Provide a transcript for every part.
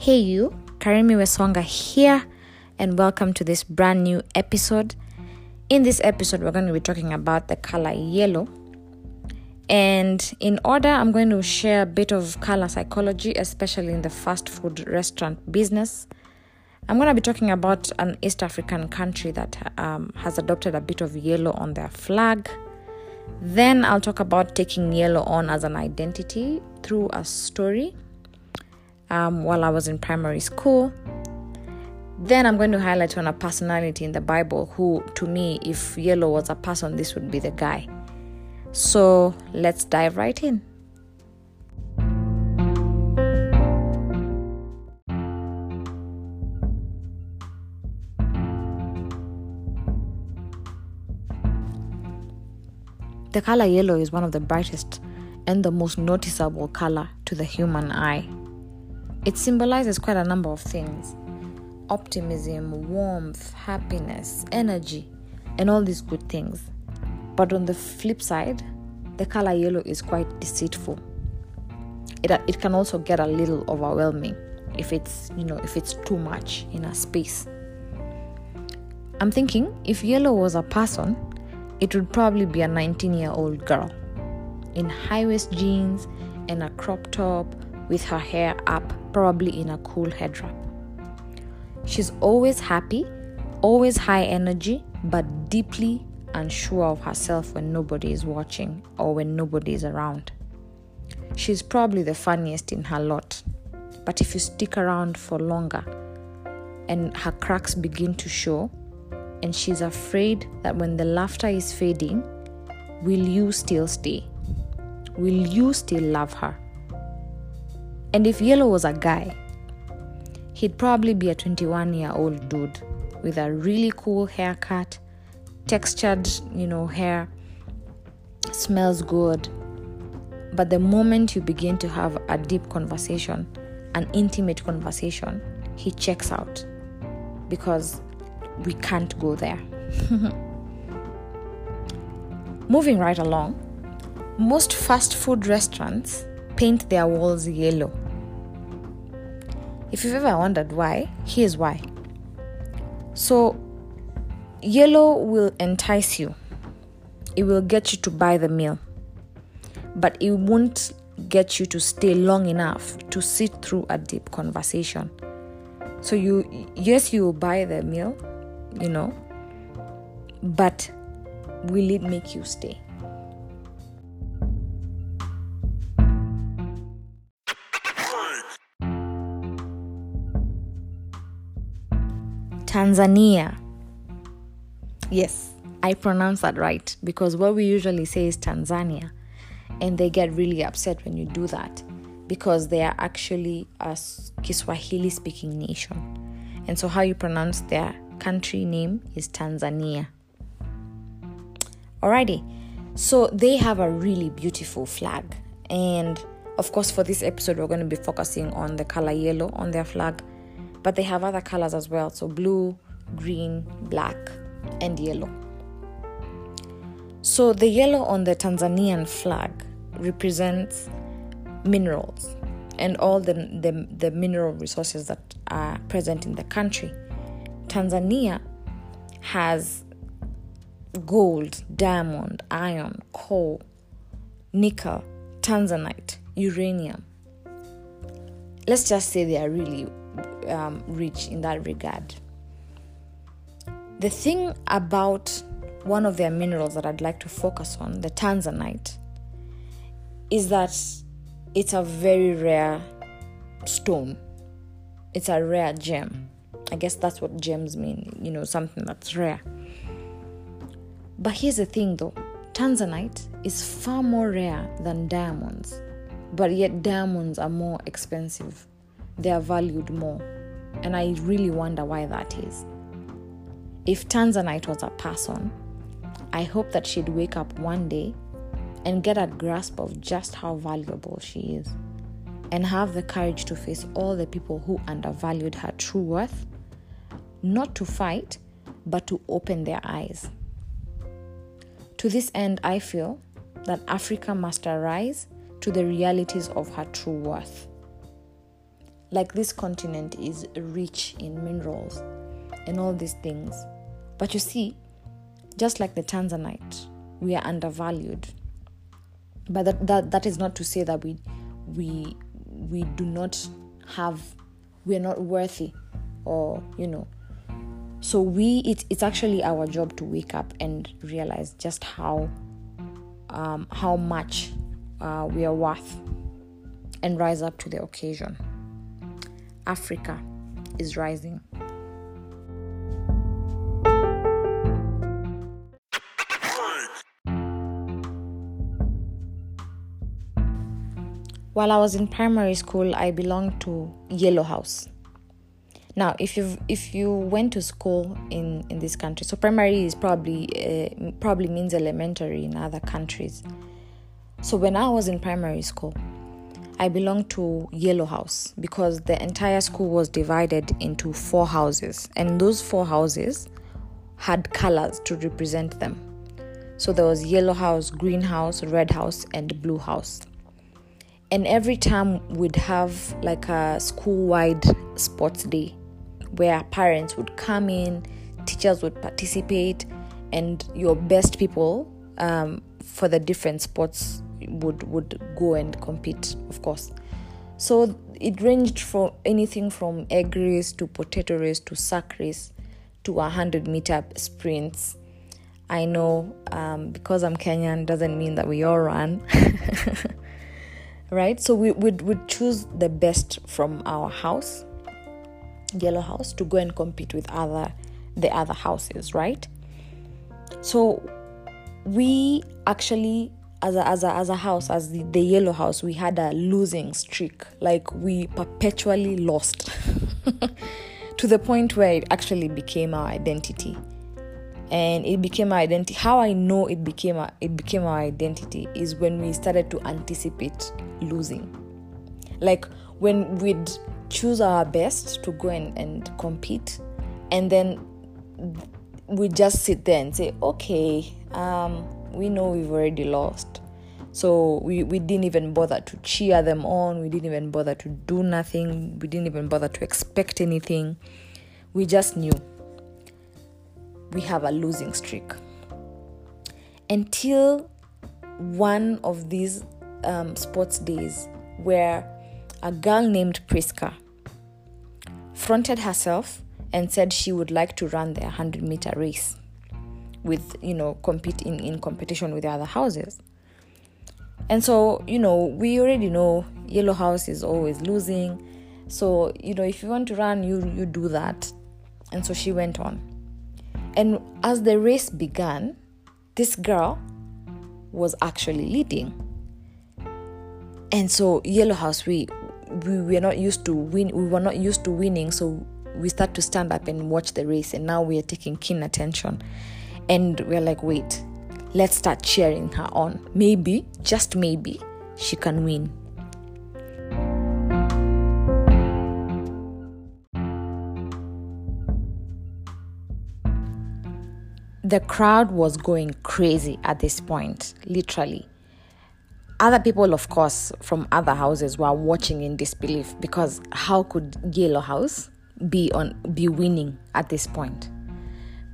Hey, you, Karimi Wesonga here, and welcome to this brand new episode. In this episode, we're going to be talking about the color yellow. And in order, I'm going to share a bit of color psychology, especially in the fast food restaurant business. I'm going to be talking about an East African country that um, has adopted a bit of yellow on their flag. Then I'll talk about taking yellow on as an identity through a story um, while I was in primary school. Then I'm going to highlight on a personality in the Bible who, to me, if yellow was a person, this would be the guy. So let's dive right in. The color yellow is one of the brightest and the most noticeable color to the human eye. It symbolizes quite a number of things optimism, warmth, happiness, energy, and all these good things. But on the flip side, the color yellow is quite deceitful. It, it can also get a little overwhelming if it's you know if it's too much in a space. I'm thinking if yellow was a person, it would probably be a 19 year old girl in high waist jeans and a crop top with her hair up, probably in a cool head wrap. She's always happy, always high energy, but deeply unsure of herself when nobody is watching or when nobody is around. She's probably the funniest in her lot, but if you stick around for longer and her cracks begin to show, and she's afraid that when the laughter is fading, will you still stay? Will you still love her? And if Yellow was a guy, he'd probably be a 21 year old dude with a really cool haircut, textured, you know, hair, smells good. But the moment you begin to have a deep conversation, an intimate conversation, he checks out because we can't go there. Moving right along, most fast food restaurants paint their walls yellow. If you've ever wondered why, here's why. So, yellow will entice you, it will get you to buy the meal, but it won't get you to stay long enough to sit through a deep conversation. So, you, yes, you will buy the meal, you know, but will it make you stay? Tanzania. Yes, I pronounce that right because what we usually say is Tanzania, and they get really upset when you do that because they are actually a Kiswahili speaking nation. And so, how you pronounce their country name is Tanzania. Alrighty, so they have a really beautiful flag, and of course, for this episode, we're going to be focusing on the color yellow on their flag, but they have other colors as well so blue, green, black, and yellow. So, the yellow on the Tanzanian flag represents minerals and all the, the, the mineral resources that are present in the country. Tanzania has gold, diamond, iron, coal, nickel, tanzanite, uranium. Let's just say they are really um, rich in that regard. The thing about one of their minerals that I'd like to focus on, the tanzanite, is that it's a very rare stone. It's a rare gem. I guess that's what gems mean, you know, something that's rare. But here's the thing though Tanzanite is far more rare than diamonds, but yet diamonds are more expensive. They are valued more. And I really wonder why that is. If Tanzanite was a person, I hope that she'd wake up one day and get a grasp of just how valuable she is and have the courage to face all the people who undervalued her true worth not to fight, but to open their eyes. To this end, I feel that Africa must arise to the realities of her true worth. Like this continent is rich in minerals and all these things. But you see, just like the Tanzanite, we are undervalued. But that, that, that is not to say that we we we do not have we are not worthy or you know so we it, it's actually our job to wake up and realize just how um, how much uh, we are worth and rise up to the occasion africa is rising While I was in primary school, I belonged to Yellow House. Now, if you if you went to school in in this country, so primary is probably uh, probably means elementary in other countries. So when I was in primary school, I belonged to Yellow House because the entire school was divided into four houses, and those four houses had colors to represent them. So there was Yellow House, Green House, Red House, and Blue House and every time we'd have like a school-wide sports day where parents would come in teachers would participate and your best people um, for the different sports would would go and compete of course so it ranged from anything from egg race to potato race to sack race to 100 meter sprints i know um, because i'm kenyan doesn't mean that we all run right? So we would would choose the best from our house, yellow house, to go and compete with other the other houses, right? So we actually as a, as a, as a house as the, the yellow house we had a losing streak. Like we perpetually lost. To the point where it actually became our identity. And it became our identity how i know it became our, it became our identity is when we started to anticipate losing. Like when we'd choose our best to go and, and compete and then we just sit there and say okay um, we know we've already lost. So we, we didn't even bother to cheer them on. We didn't even bother to do nothing. We didn't even bother to expect anything. We just knew we have a losing streak. Until one of these um, sports days where a girl named Priska fronted herself and said she would like to run the 100 meter race with, you know, compete in, in competition with the other houses. And so, you know, we already know Yellow House is always losing. So, you know, if you want to run, you you do that. And so she went on. And as the race began, this girl was actually leading. And so Yellow House, we we were not used to win. We were not used to winning, so we start to stand up and watch the race. And now we are taking keen attention, and we're like, wait, let's start cheering her on. Maybe, just maybe, she can win. the crowd was going crazy at this point, literally. Other people, of course, from other houses were watching in disbelief because how could Yellow House be on be winning at this point?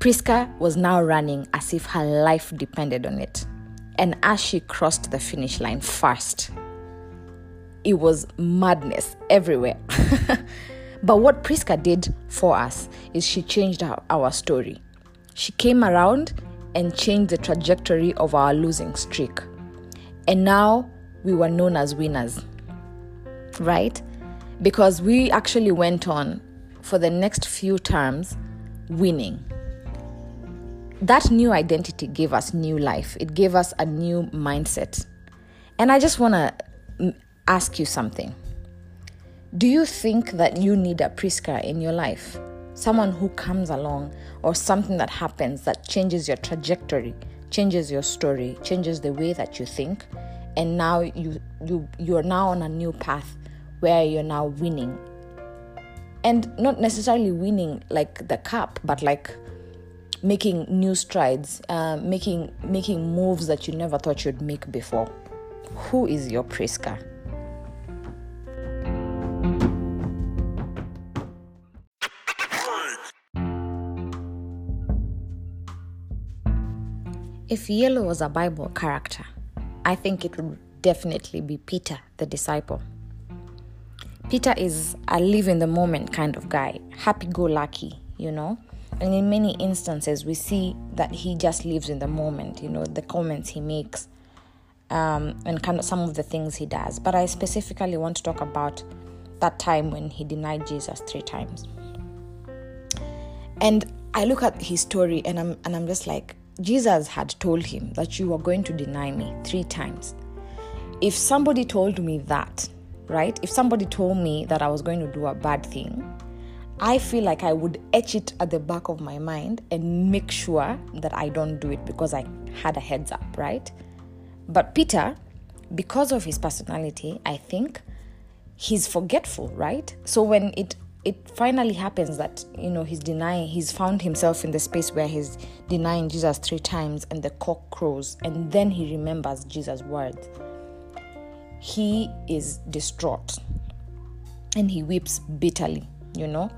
Priska was now running as if her life depended on it. And as she crossed the finish line first, it was madness everywhere. but what Priska did for us is she changed our, story she came around and changed the trajectory of our losing streak. And now we were known as winners, right? Because we actually went on for the next few terms winning. That new identity gave us new life, it gave us a new mindset. And I just want to ask you something. Do you think that you need a Priska in your life? someone who comes along or something that happens that changes your trajectory changes your story changes the way that you think and now you you you're now on a new path where you're now winning and not necessarily winning like the cup but like making new strides, uh, making making moves that you never thought you'd make before. Who is your Priska? If Yellow was a Bible character, I think it would definitely be Peter, the disciple. Peter is a live in the moment kind of guy, happy go lucky, you know. And in many instances, we see that he just lives in the moment, you know, the comments he makes um, and kind of some of the things he does. But I specifically want to talk about that time when he denied Jesus three times. And I look at his story and I'm and I'm just like, Jesus had told him that you are going to deny me three times. If somebody told me that, right? If somebody told me that I was going to do a bad thing, I feel like I would etch it at the back of my mind and make sure that I don't do it because I had a heads up, right? But Peter, because of his personality, I think he's forgetful, right? So when it it finally happens that you know he's denying he's found himself in the space where he's denying jesus three times and the cock crows and then he remembers jesus words he is distraught and he weeps bitterly you know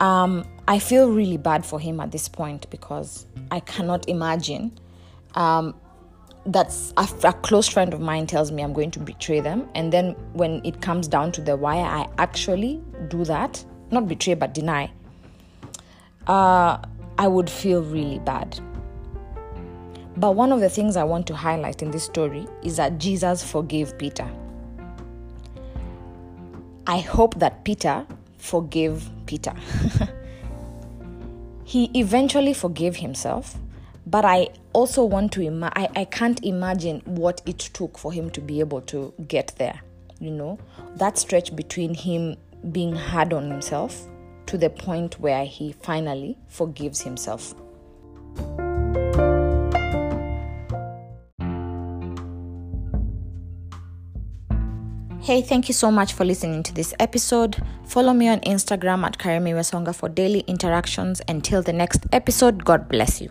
um, i feel really bad for him at this point because i cannot imagine um, that's a, a, close friend of mine tells me I'm going to betray them. And then when it comes down to the why I actually do that, not betray but deny, uh, I would feel really bad. But one of the things I want to highlight in this story is that Jesus forgave Peter. I hope that Peter forgave Peter. he eventually forgave himself but I also want to ima- I, I can't imagine what it took for him to be able to get there. You know, that stretch between him being hard on himself to the point where he finally forgives himself. Hey, thank you so much for listening to this episode. Follow me on Instagram at Karemi Wesonga for daily interactions. Until the next episode, God bless you.